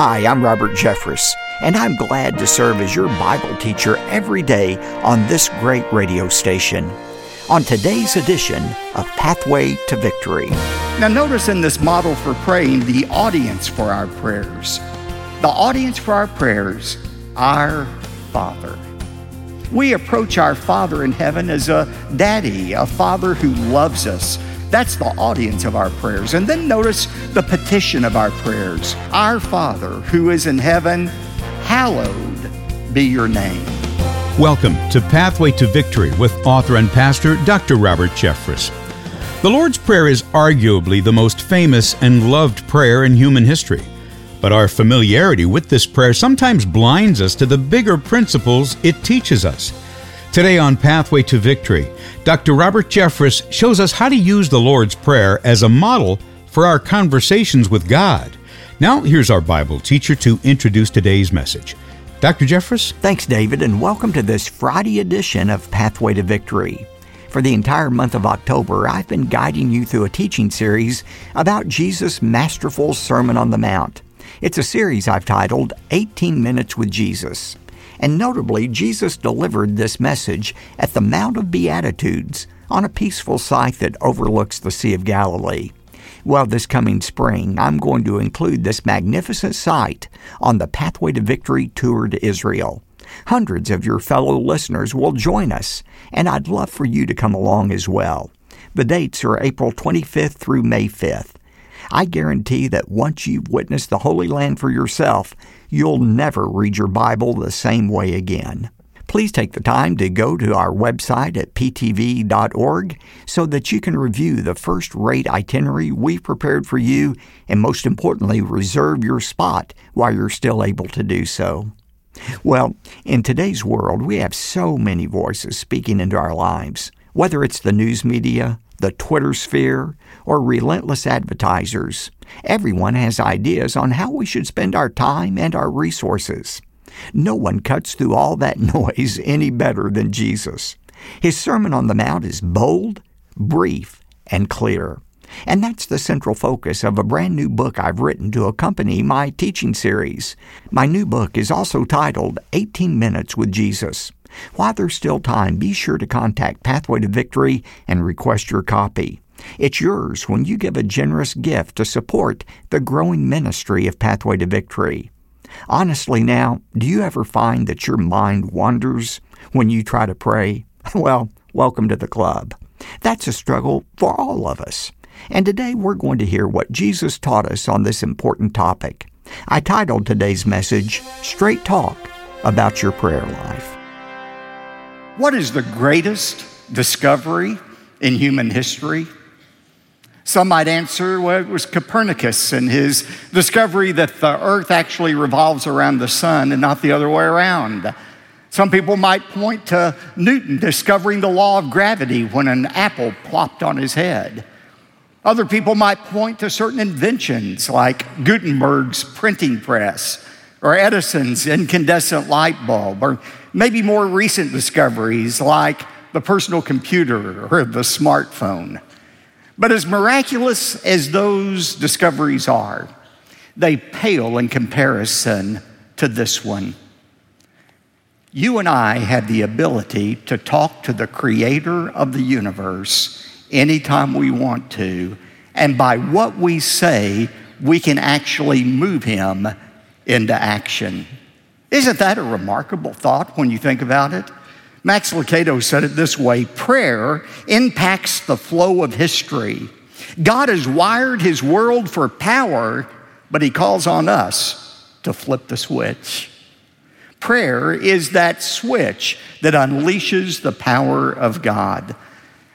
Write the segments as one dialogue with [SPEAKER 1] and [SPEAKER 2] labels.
[SPEAKER 1] Hi, I'm Robert Jeffress, and I'm glad to serve as your Bible teacher every day on this great radio station. On today's edition of Pathway to Victory.
[SPEAKER 2] Now, notice in this model for praying the audience for our prayers. The audience for our prayers, our Father. We approach our Father in heaven as a daddy, a father who loves us that's the audience of our prayers. And then notice the petition of our prayers Our Father who is in heaven, hallowed be your name.
[SPEAKER 3] Welcome to Pathway to Victory with author and pastor Dr. Robert Jeffress. The Lord's Prayer is arguably the most famous and loved prayer in human history. But our familiarity with this prayer sometimes blinds us to the bigger principles it teaches us. Today on Pathway to Victory, Dr. Robert Jeffress shows us how to use the Lord's Prayer as a model for our conversations with God. Now, here's our Bible teacher to introduce today's message. Dr. Jeffress?
[SPEAKER 1] Thanks, David, and welcome to this Friday edition of Pathway to Victory. For the entire month of October, I've been guiding you through a teaching series about Jesus' masterful Sermon on the Mount. It's a series I've titled 18 Minutes with Jesus. And notably, Jesus delivered this message at the Mount of Beatitudes on a peaceful site that overlooks the Sea of Galilee. Well, this coming spring, I'm going to include this magnificent site on the Pathway to Victory tour to Israel. Hundreds of your fellow listeners will join us, and I'd love for you to come along as well. The dates are April 25th through May 5th. I guarantee that once you've witnessed the Holy Land for yourself, you'll never read your Bible the same way again. Please take the time to go to our website at ptv.org so that you can review the first rate itinerary we've prepared for you and, most importantly, reserve your spot while you're still able to do so. Well, in today's world, we have so many voices speaking into our lives, whether it's the news media, the Twitter sphere, or relentless advertisers. Everyone has ideas on how we should spend our time and our resources. No one cuts through all that noise any better than Jesus. His Sermon on the Mount is bold, brief, and clear. And that's the central focus of a brand new book I've written to accompany my teaching series. My new book is also titled 18 Minutes with Jesus. While there's still time, be sure to contact Pathway to Victory and request your copy. It's yours when you give a generous gift to support the growing ministry of Pathway to Victory. Honestly, now, do you ever find that your mind wanders when you try to pray? Well, welcome to the club. That's a struggle for all of us. And today we're going to hear what Jesus taught us on this important topic. I titled today's message, Straight Talk About Your Prayer Life.
[SPEAKER 2] What is the greatest discovery in human history? Some might answer, well, it was Copernicus and his discovery that the earth actually revolves around the sun and not the other way around. Some people might point to Newton discovering the law of gravity when an apple plopped on his head. Other people might point to certain inventions like Gutenberg's printing press or Edison's incandescent light bulb, or maybe more recent discoveries like the personal computer or the smartphone. But as miraculous as those discoveries are, they pale in comparison to this one. You and I have the ability to talk to the creator of the universe anytime we want to, and by what we say, we can actually move him into action. Isn't that a remarkable thought when you think about it? Max Lucado said it this way prayer impacts the flow of history. God has wired his world for power, but he calls on us to flip the switch. Prayer is that switch that unleashes the power of God.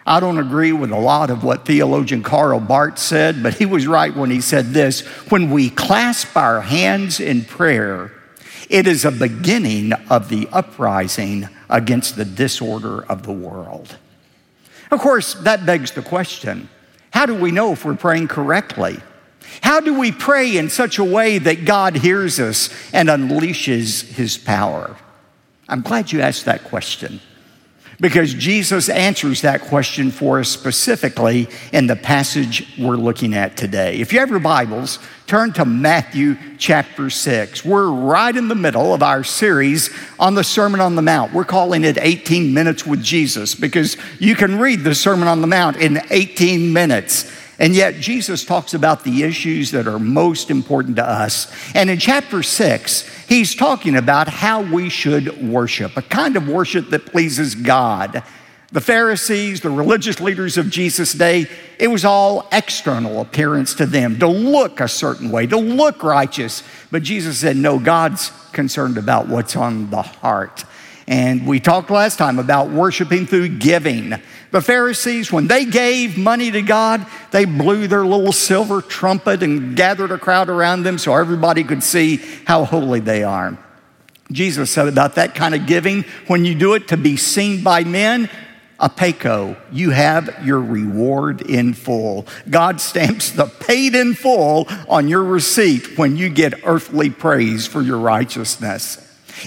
[SPEAKER 2] I don't agree with a lot of what theologian Karl Barth said, but he was right when he said this when we clasp our hands in prayer, it is a beginning of the uprising against the disorder of the world. Of course, that begs the question how do we know if we're praying correctly? How do we pray in such a way that God hears us and unleashes his power? I'm glad you asked that question. Because Jesus answers that question for us specifically in the passage we're looking at today. If you have your Bibles, turn to Matthew chapter 6. We're right in the middle of our series on the Sermon on the Mount. We're calling it 18 Minutes with Jesus because you can read the Sermon on the Mount in 18 minutes. And yet, Jesus talks about the issues that are most important to us. And in chapter six, he's talking about how we should worship, a kind of worship that pleases God. The Pharisees, the religious leaders of Jesus' day, it was all external appearance to them, to look a certain way, to look righteous. But Jesus said, No, God's concerned about what's on the heart. And we talked last time about worshiping through giving. The Pharisees, when they gave money to God, they blew their little silver trumpet and gathered a crowd around them so everybody could see how holy they are. Jesus said about that kind of giving, when you do it to be seen by men, apeko, you have your reward in full. God stamps the paid in full on your receipt when you get earthly praise for your righteousness.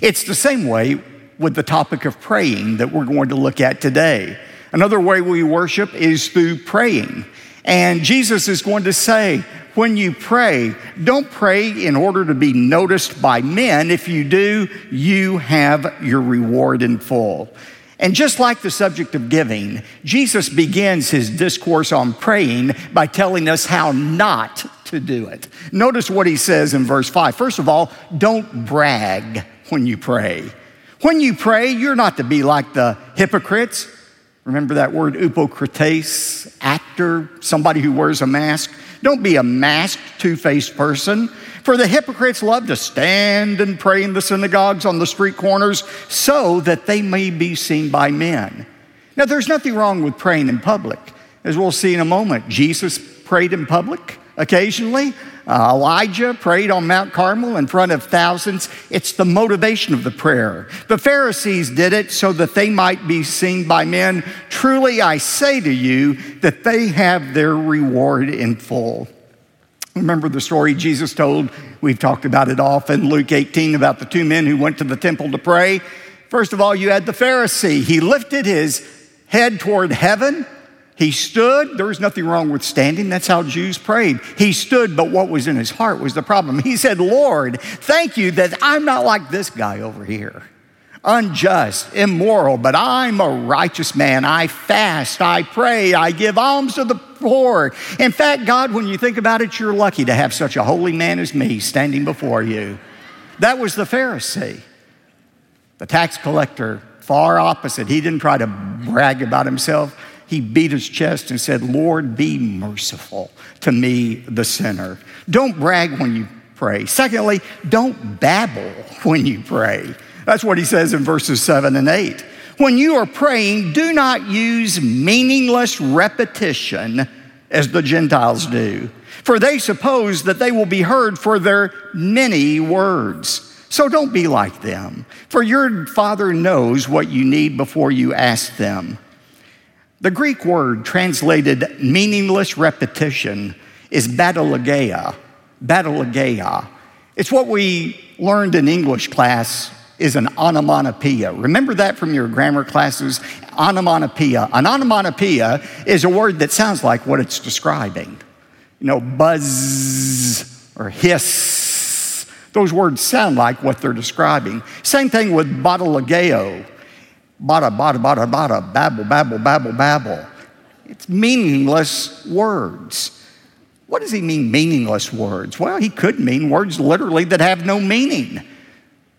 [SPEAKER 2] It's the same way with the topic of praying that we're going to look at today. Another way we worship is through praying. And Jesus is going to say, when you pray, don't pray in order to be noticed by men. If you do, you have your reward in full. And just like the subject of giving, Jesus begins his discourse on praying by telling us how not to do it. Notice what he says in verse 5. First of all, don't brag when you pray. When you pray, you're not to be like the hypocrites. Remember that word, upokrites, actor, somebody who wears a mask? Don't be a masked, two faced person. For the hypocrites love to stand and pray in the synagogues on the street corners so that they may be seen by men. Now, there's nothing wrong with praying in public. As we'll see in a moment, Jesus prayed in public occasionally. Uh, Elijah prayed on Mount Carmel in front of thousands. It's the motivation of the prayer. The Pharisees did it so that they might be seen by men. Truly, I say to you that they have their reward in full. Remember the story Jesus told? We've talked about it often. Luke 18 about the two men who went to the temple to pray. First of all, you had the Pharisee. He lifted his head toward heaven he stood. There was nothing wrong with standing. That's how Jews prayed. He stood, but what was in his heart was the problem. He said, Lord, thank you that I'm not like this guy over here unjust, immoral, but I'm a righteous man. I fast, I pray, I give alms to the poor. In fact, God, when you think about it, you're lucky to have such a holy man as me standing before you. That was the Pharisee. The tax collector, far opposite. He didn't try to brag about himself he beat his chest and said, Lord, be merciful to me, the sinner. Don't brag when you pray. Secondly, don't babble when you pray. That's what he says in verses 7 and 8. When you are praying, do not use meaningless repetition as the Gentiles do, for they suppose that they will be heard for their many words. So don't be like them, for your Father knows what you need before you ask them. The Greek word translated meaningless repetition is batologeia. Batologeia. It's what we learned in English class is an onomatopoeia. Remember that from your grammar classes? Onomatopoeia. An onomatopoeia is a word that sounds like what it's describing. You know, buzz or hiss. Those words sound like what they're describing. Same thing with batologeo bada, bada, bada, bada, babble, babble, babble, babble. It's meaningless words. What does he mean, meaningless words? Well, he could mean words literally that have no meaning.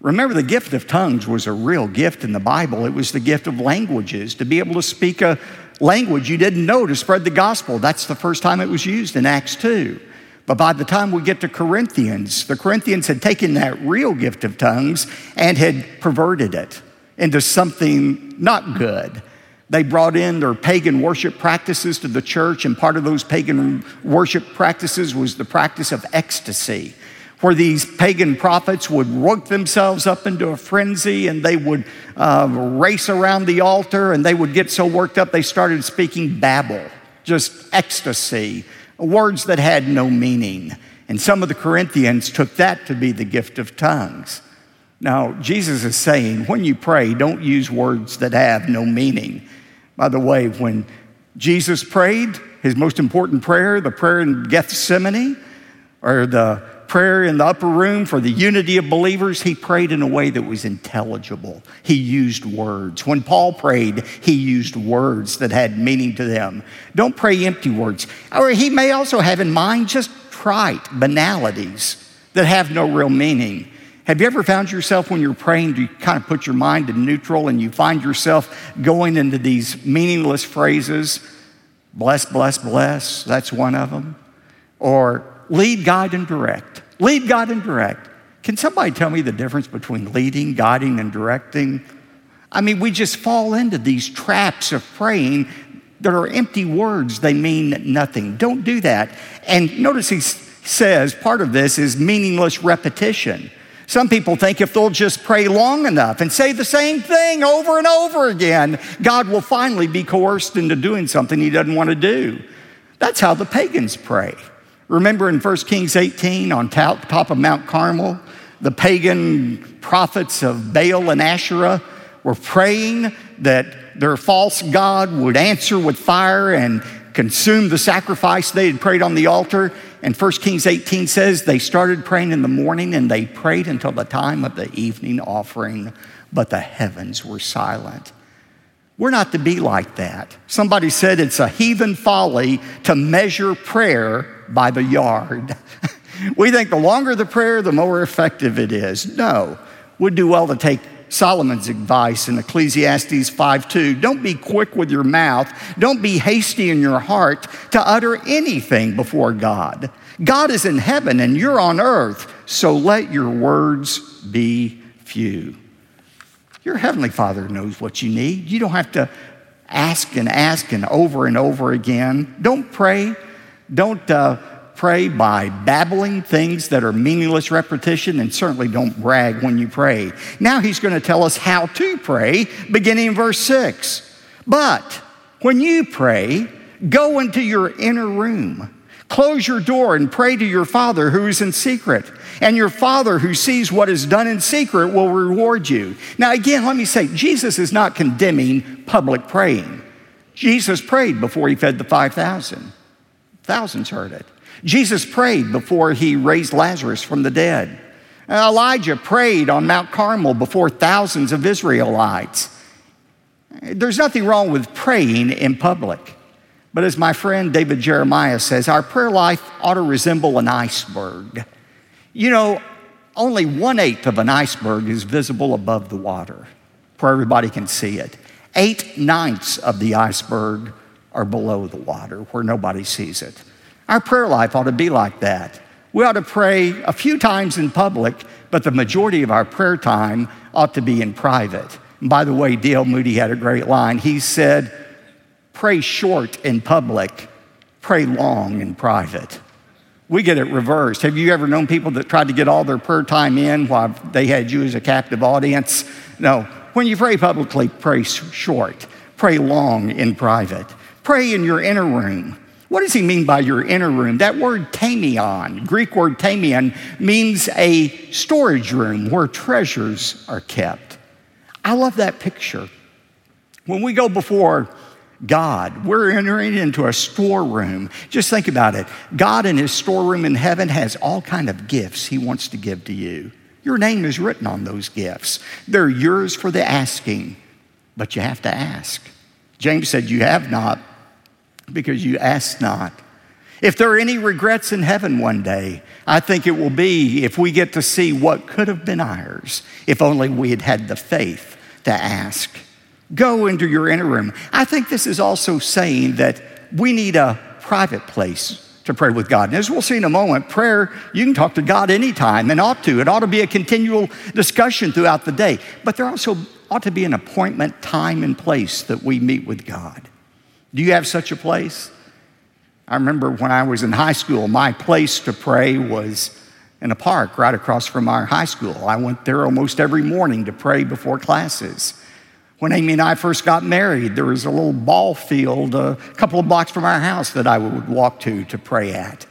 [SPEAKER 2] Remember, the gift of tongues was a real gift in the Bible. It was the gift of languages, to be able to speak a language you didn't know to spread the gospel. That's the first time it was used in Acts 2. But by the time we get to Corinthians, the Corinthians had taken that real gift of tongues and had perverted it into something not good. They brought in their pagan worship practices to the church, and part of those pagan worship practices was the practice of ecstasy, where these pagan prophets would work themselves up into a frenzy and they would uh, race around the altar and they would get so worked up they started speaking babble, just ecstasy, words that had no meaning. And some of the Corinthians took that to be the gift of tongues. Now, Jesus is saying when you pray, don't use words that have no meaning. By the way, when Jesus prayed, his most important prayer, the prayer in Gethsemane, or the prayer in the upper room for the unity of believers, he prayed in a way that was intelligible. He used words. When Paul prayed, he used words that had meaning to them. Don't pray empty words. Or he may also have in mind just trite banalities that have no real meaning. Have you ever found yourself when you're praying to kind of put your mind in neutral and you find yourself going into these meaningless phrases? Bless, bless, bless, that's one of them. Or lead, guide, and direct. Lead, guide, and direct. Can somebody tell me the difference between leading, guiding, and directing? I mean, we just fall into these traps of praying that are empty words. They mean nothing. Don't do that. And notice he says part of this is meaningless repetition. Some people think if they'll just pray long enough and say the same thing over and over again, God will finally be coerced into doing something he doesn't want to do. That's how the pagans pray. Remember in 1 Kings 18 on top of Mount Carmel, the pagan prophets of Baal and Asherah were praying that their false God would answer with fire and consume the sacrifice they had prayed on the altar. And 1 Kings 18 says they started praying in the morning and they prayed until the time of the evening offering, but the heavens were silent. We're not to be like that. Somebody said it's a heathen folly to measure prayer by the yard. we think the longer the prayer, the more effective it is. No, we'd do well to take Solomon's advice in Ecclesiastes 5:2. Don't be quick with your mouth, don't be hasty in your heart to utter anything before God. God is in heaven and you're on earth, so let your words be few. Your heavenly Father knows what you need. You don't have to ask and ask and over and over again. Don't pray. Don't uh, pray by babbling things that are meaningless repetition, and certainly don't brag when you pray. Now he's going to tell us how to pray, beginning in verse 6. But when you pray, go into your inner room. Close your door and pray to your Father who is in secret. And your Father who sees what is done in secret will reward you. Now, again, let me say, Jesus is not condemning public praying. Jesus prayed before he fed the 5,000. Thousands heard it. Jesus prayed before he raised Lazarus from the dead. Elijah prayed on Mount Carmel before thousands of Israelites. There's nothing wrong with praying in public. But as my friend David Jeremiah says, our prayer life ought to resemble an iceberg. You know, only one eighth of an iceberg is visible above the water where everybody can see it. Eight ninths of the iceberg are below the water where nobody sees it. Our prayer life ought to be like that. We ought to pray a few times in public, but the majority of our prayer time ought to be in private. And by the way, D.L. Moody had a great line. He said, Pray short in public, pray long in private. We get it reversed. Have you ever known people that tried to get all their prayer time in while they had you as a captive audience? No. When you pray publicly, pray short, pray long in private. Pray in your inner room. What does he mean by your inner room? That word tamion, Greek word tamion, means a storage room where treasures are kept. I love that picture. When we go before God, we're entering into a storeroom. Just think about it. God in his storeroom in heaven has all kind of gifts he wants to give to you. Your name is written on those gifts. They're yours for the asking, but you have to ask. James said, You have not because you ask not. If there are any regrets in heaven one day, I think it will be if we get to see what could have been ours if only we had had the faith to ask. Go into your inner room. I think this is also saying that we need a private place to pray with God. And as we'll see in a moment, prayer, you can talk to God anytime and ought to. It ought to be a continual discussion throughout the day. But there also ought to be an appointment, time, and place that we meet with God. Do you have such a place? I remember when I was in high school, my place to pray was in a park right across from our high school. I went there almost every morning to pray before classes. When Amy and I first got married, there was a little ball field a couple of blocks from our house that I would walk to to pray at.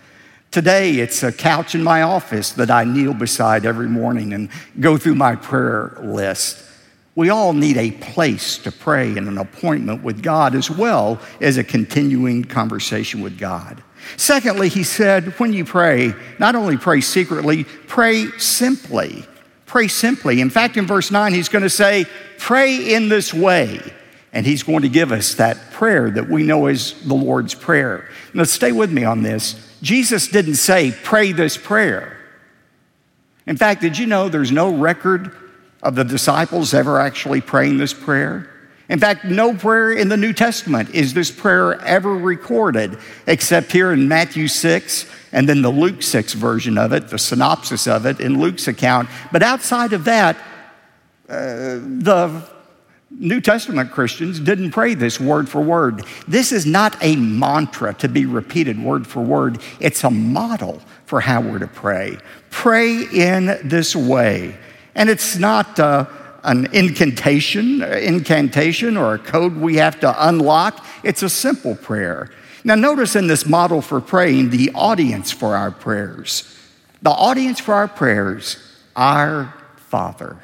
[SPEAKER 2] Today, it's a couch in my office that I kneel beside every morning and go through my prayer list. We all need a place to pray and an appointment with God as well as a continuing conversation with God. Secondly, he said, when you pray, not only pray secretly, pray simply. Pray simply. In fact, in verse 9, he's going to say, pray in this way. And he's going to give us that prayer that we know as the Lord's Prayer. Now, stay with me on this. Jesus didn't say, pray this prayer. In fact, did you know there's no record of the disciples ever actually praying this prayer. In fact, no prayer in the New Testament is this prayer ever recorded except here in Matthew 6 and then the Luke 6 version of it, the synopsis of it in Luke's account. But outside of that, uh, the New Testament Christians didn't pray this word for word. This is not a mantra to be repeated word for word, it's a model for how we're to pray. Pray in this way. And it's not uh, an incantation, incantation or a code we have to unlock. It's a simple prayer. Now, notice in this model for praying the audience for our prayers. The audience for our prayers, our Father.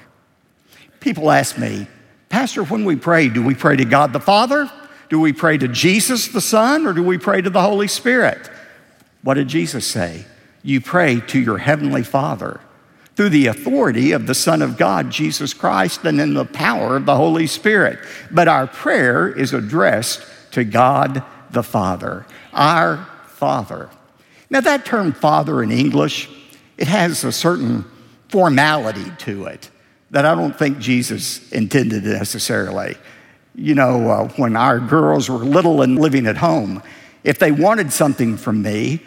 [SPEAKER 2] People ask me, Pastor, when we pray, do we pray to God the Father? Do we pray to Jesus the Son? Or do we pray to the Holy Spirit? What did Jesus say? You pray to your Heavenly Father through the authority of the Son of God, Jesus Christ, and in the power of the Holy Spirit. But our prayer is addressed to God the Father, our Father. Now, that term Father in English, it has a certain formality to it that I don't think Jesus intended necessarily. You know, uh, when our girls were little and living at home, if they wanted something from me,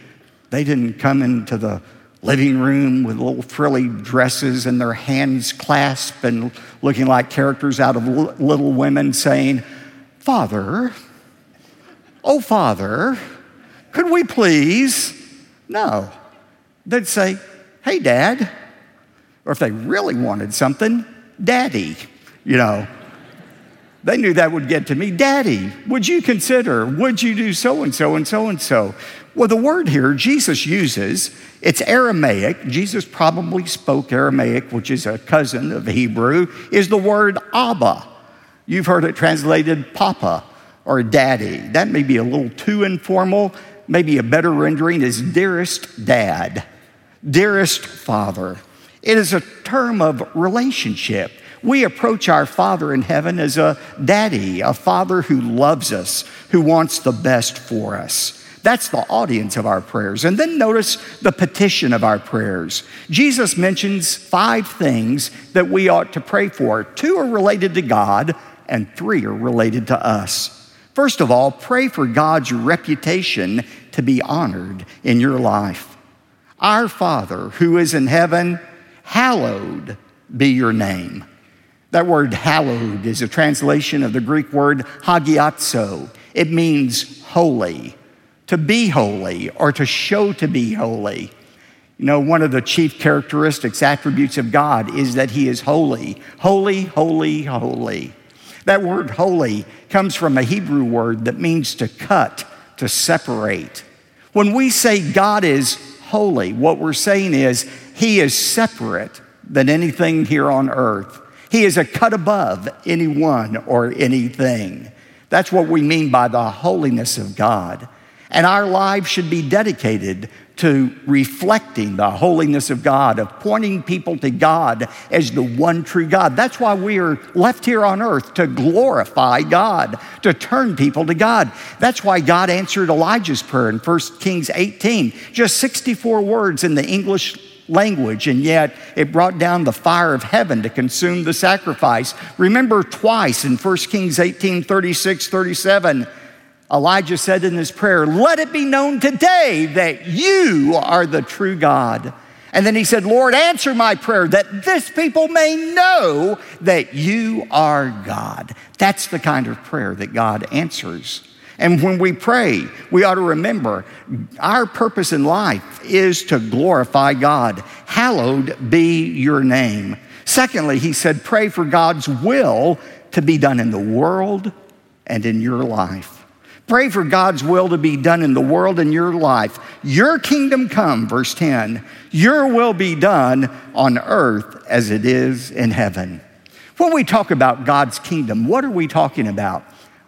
[SPEAKER 2] they didn't come into the living room with little frilly dresses and their hands clasped and looking like characters out of Little Women saying, Father, oh, Father, could we please? No. They'd say, Hey, Dad. Or if they really wanted something, Daddy, you know. They knew that would get to me. Daddy, would you consider? Would you do so and so and so and so? Well, the word here Jesus uses, it's Aramaic. Jesus probably spoke Aramaic, which is a cousin of Hebrew, is the word Abba. You've heard it translated Papa or Daddy. That may be a little too informal. Maybe a better rendering is dearest dad, dearest father. It is a term of relationship. We approach our Father in heaven as a daddy, a father who loves us, who wants the best for us. That's the audience of our prayers. And then notice the petition of our prayers. Jesus mentions five things that we ought to pray for. Two are related to God, and three are related to us. First of all, pray for God's reputation to be honored in your life. Our Father who is in heaven, hallowed be your name. That word hallowed is a translation of the Greek word hagiazo. It means holy to be holy or to show to be holy. You know, one of the chief characteristics, attributes of God is that He is holy. Holy, holy, holy. That word holy comes from a Hebrew word that means to cut, to separate. When we say God is holy, what we're saying is He is separate than anything here on earth. He is a cut above anyone or anything. That's what we mean by the holiness of God. And our lives should be dedicated to reflecting the holiness of God, of pointing people to God as the one true God. That's why we are left here on earth to glorify God, to turn people to God. That's why God answered Elijah's prayer in 1 Kings 18, just 64 words in the English language, and yet it brought down the fire of heaven to consume the sacrifice. Remember twice in 1 Kings 18 36, 37 Elijah said in his prayer, Let it be known today that you are the true God. And then he said, Lord, answer my prayer that this people may know that you are God. That's the kind of prayer that God answers. And when we pray, we ought to remember our purpose in life is to glorify God. Hallowed be your name. Secondly, he said, pray for God's will to be done in the world and in your life. Pray for God's will to be done in the world and your life. Your kingdom come, verse 10. Your will be done on earth as it is in heaven. When we talk about God's kingdom, what are we talking about?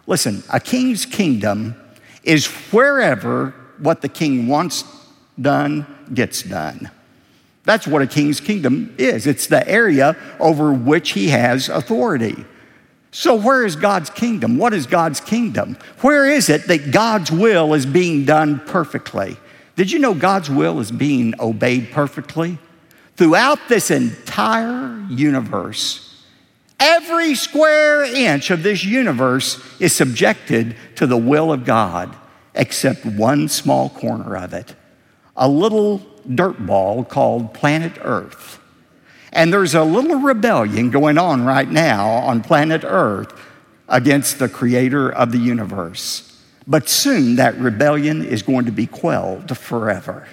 [SPEAKER 2] Listen, a king's kingdom is wherever what the king wants done gets done. That's what a king's kingdom is. It's the area over which he has authority. So, where is God's kingdom? What is God's kingdom? Where is it that God's will is being done perfectly? Did you know God's will is being obeyed perfectly? Throughout this entire universe, every square inch of this universe is subjected to the will of God, except one small corner of it a little dirt ball called planet Earth. And there's a little rebellion going on right now on planet Earth against the creator of the universe. But soon that rebellion is going to be quelled forever.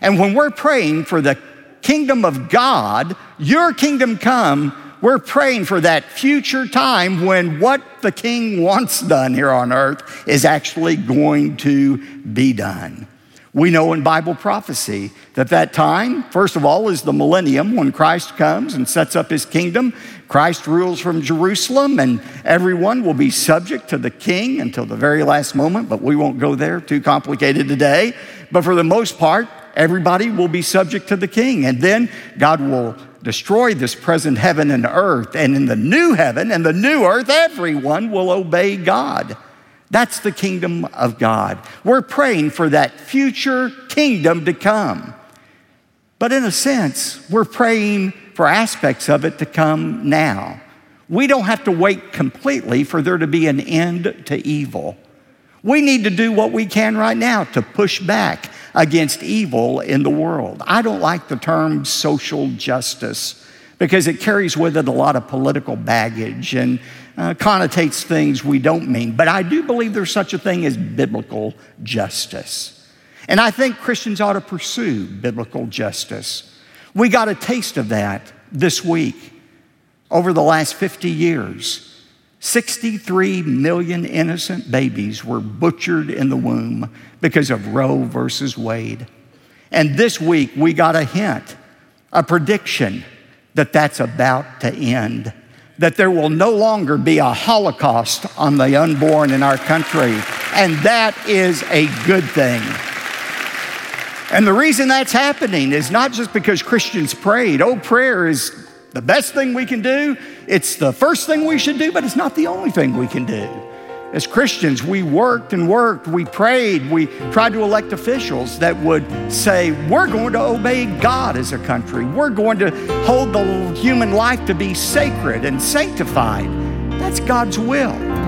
[SPEAKER 2] And when we're praying for the kingdom of God, your kingdom come, we're praying for that future time when what the king wants done here on earth is actually going to be done. We know in Bible prophecy that that time, first of all, is the millennium when Christ comes and sets up his kingdom. Christ rules from Jerusalem, and everyone will be subject to the king until the very last moment, but we won't go there, too complicated today. But for the most part, everybody will be subject to the king. And then God will destroy this present heaven and earth. And in the new heaven and the new earth, everyone will obey God. That's the kingdom of God. We're praying for that future kingdom to come. But in a sense, we're praying for aspects of it to come now. We don't have to wait completely for there to be an end to evil. We need to do what we can right now to push back against evil in the world. I don't like the term social justice because it carries with it a lot of political baggage and uh, connotates things we don't mean. But I do believe there's such a thing as biblical justice. And I think Christians ought to pursue biblical justice. We got a taste of that this week. Over the last 50 years, 63 million innocent babies were butchered in the womb because of Roe versus Wade. And this week, we got a hint, a prediction that that's about to end that there will no longer be a Holocaust on the unborn in our country. And that is a good thing. And the reason that's happening is not just because Christians prayed. Oh, prayer is the best thing we can do. It's the first thing we should do, but it's not the only thing we can do. As Christians, we worked and worked, we prayed, we tried to elect officials that would say, We're going to obey God as a country. We're going to hold the human life to be sacred and sanctified. That's God's will.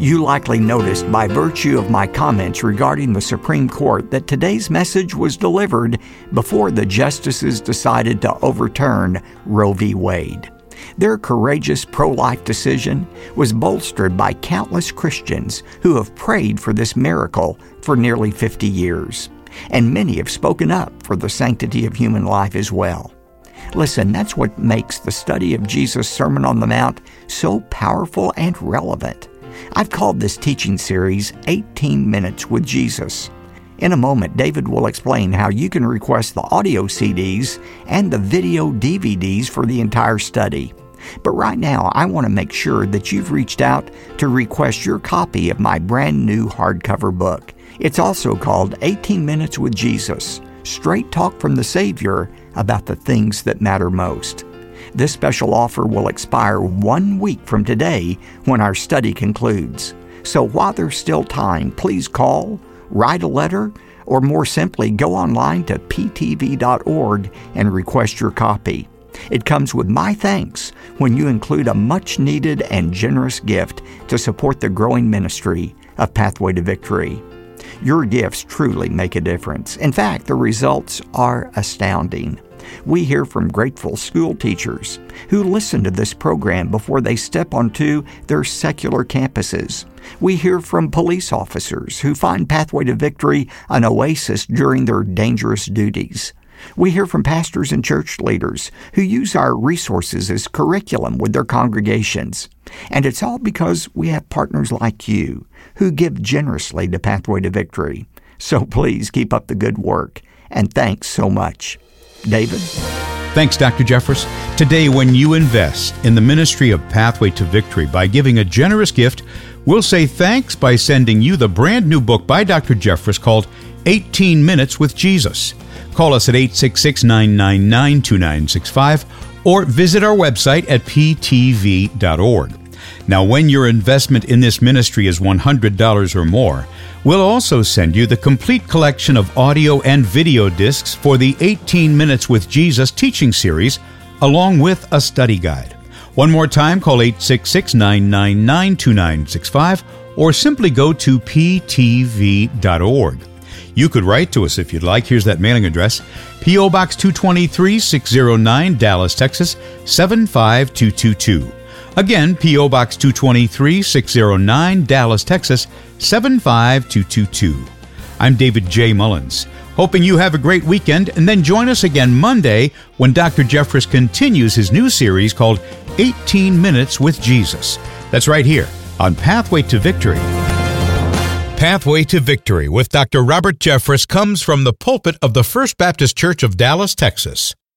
[SPEAKER 1] You likely noticed by virtue of my comments regarding the Supreme Court that today's message was delivered before the justices decided to overturn Roe v. Wade. Their courageous pro life decision was bolstered by countless Christians who have prayed for this miracle for nearly 50 years. And many have spoken up for the sanctity of human life as well. Listen, that's what makes the study of Jesus' Sermon on the Mount so powerful and relevant. I've called this teaching series 18 Minutes with Jesus. In a moment, David will explain how you can request the audio CDs and the video DVDs for the entire study. But right now, I want to make sure that you've reached out to request your copy of my brand new hardcover book. It's also called 18 Minutes with Jesus Straight Talk from the Savior about the things that matter most. This special offer will expire one week from today when our study concludes. So while there's still time, please call write a letter, or more simply, go online to ptv.org and request your copy. It comes with my thanks when you include a much needed and generous gift to support the growing ministry of Pathway to Victory. Your gifts truly make a difference. In fact, the results are astounding. We hear from grateful school teachers who listen to this program before they step onto their secular campuses. We hear from police officers who find Pathway to Victory an oasis during their dangerous duties.
[SPEAKER 2] We hear from pastors and church leaders who use our resources as curriculum with their congregations. And it's all because we have partners like you who give generously to Pathway to Victory. So please keep up the good work. And thanks so much. David?
[SPEAKER 3] Thanks, Dr. Jeffress. Today, when you invest in the ministry of Pathway to Victory by giving a generous gift, we'll say thanks by sending you the brand new book by Dr. Jeffress called 18 Minutes with Jesus. Call us at 866 999 2965 or visit our website at ptv.org. Now, when your investment in this ministry is $100 or more, we'll also send you the complete collection of audio and video discs for the 18 Minutes with Jesus teaching series, along with a study guide. One more time, call 866 999 2965 or simply go to ptv.org. You could write to us if you'd like. Here's that mailing address P.O. Box 223 609, Dallas, Texas 75222. Again, P.O. Box 223 609, Dallas, Texas 75222. I'm David J. Mullins. Hoping you have a great weekend, and then join us again Monday when Dr. Jeffress continues his new series called 18 Minutes with Jesus. That's right here on Pathway to Victory. Pathway to Victory with Dr. Robert Jeffress comes from the pulpit of the First Baptist Church of Dallas, Texas.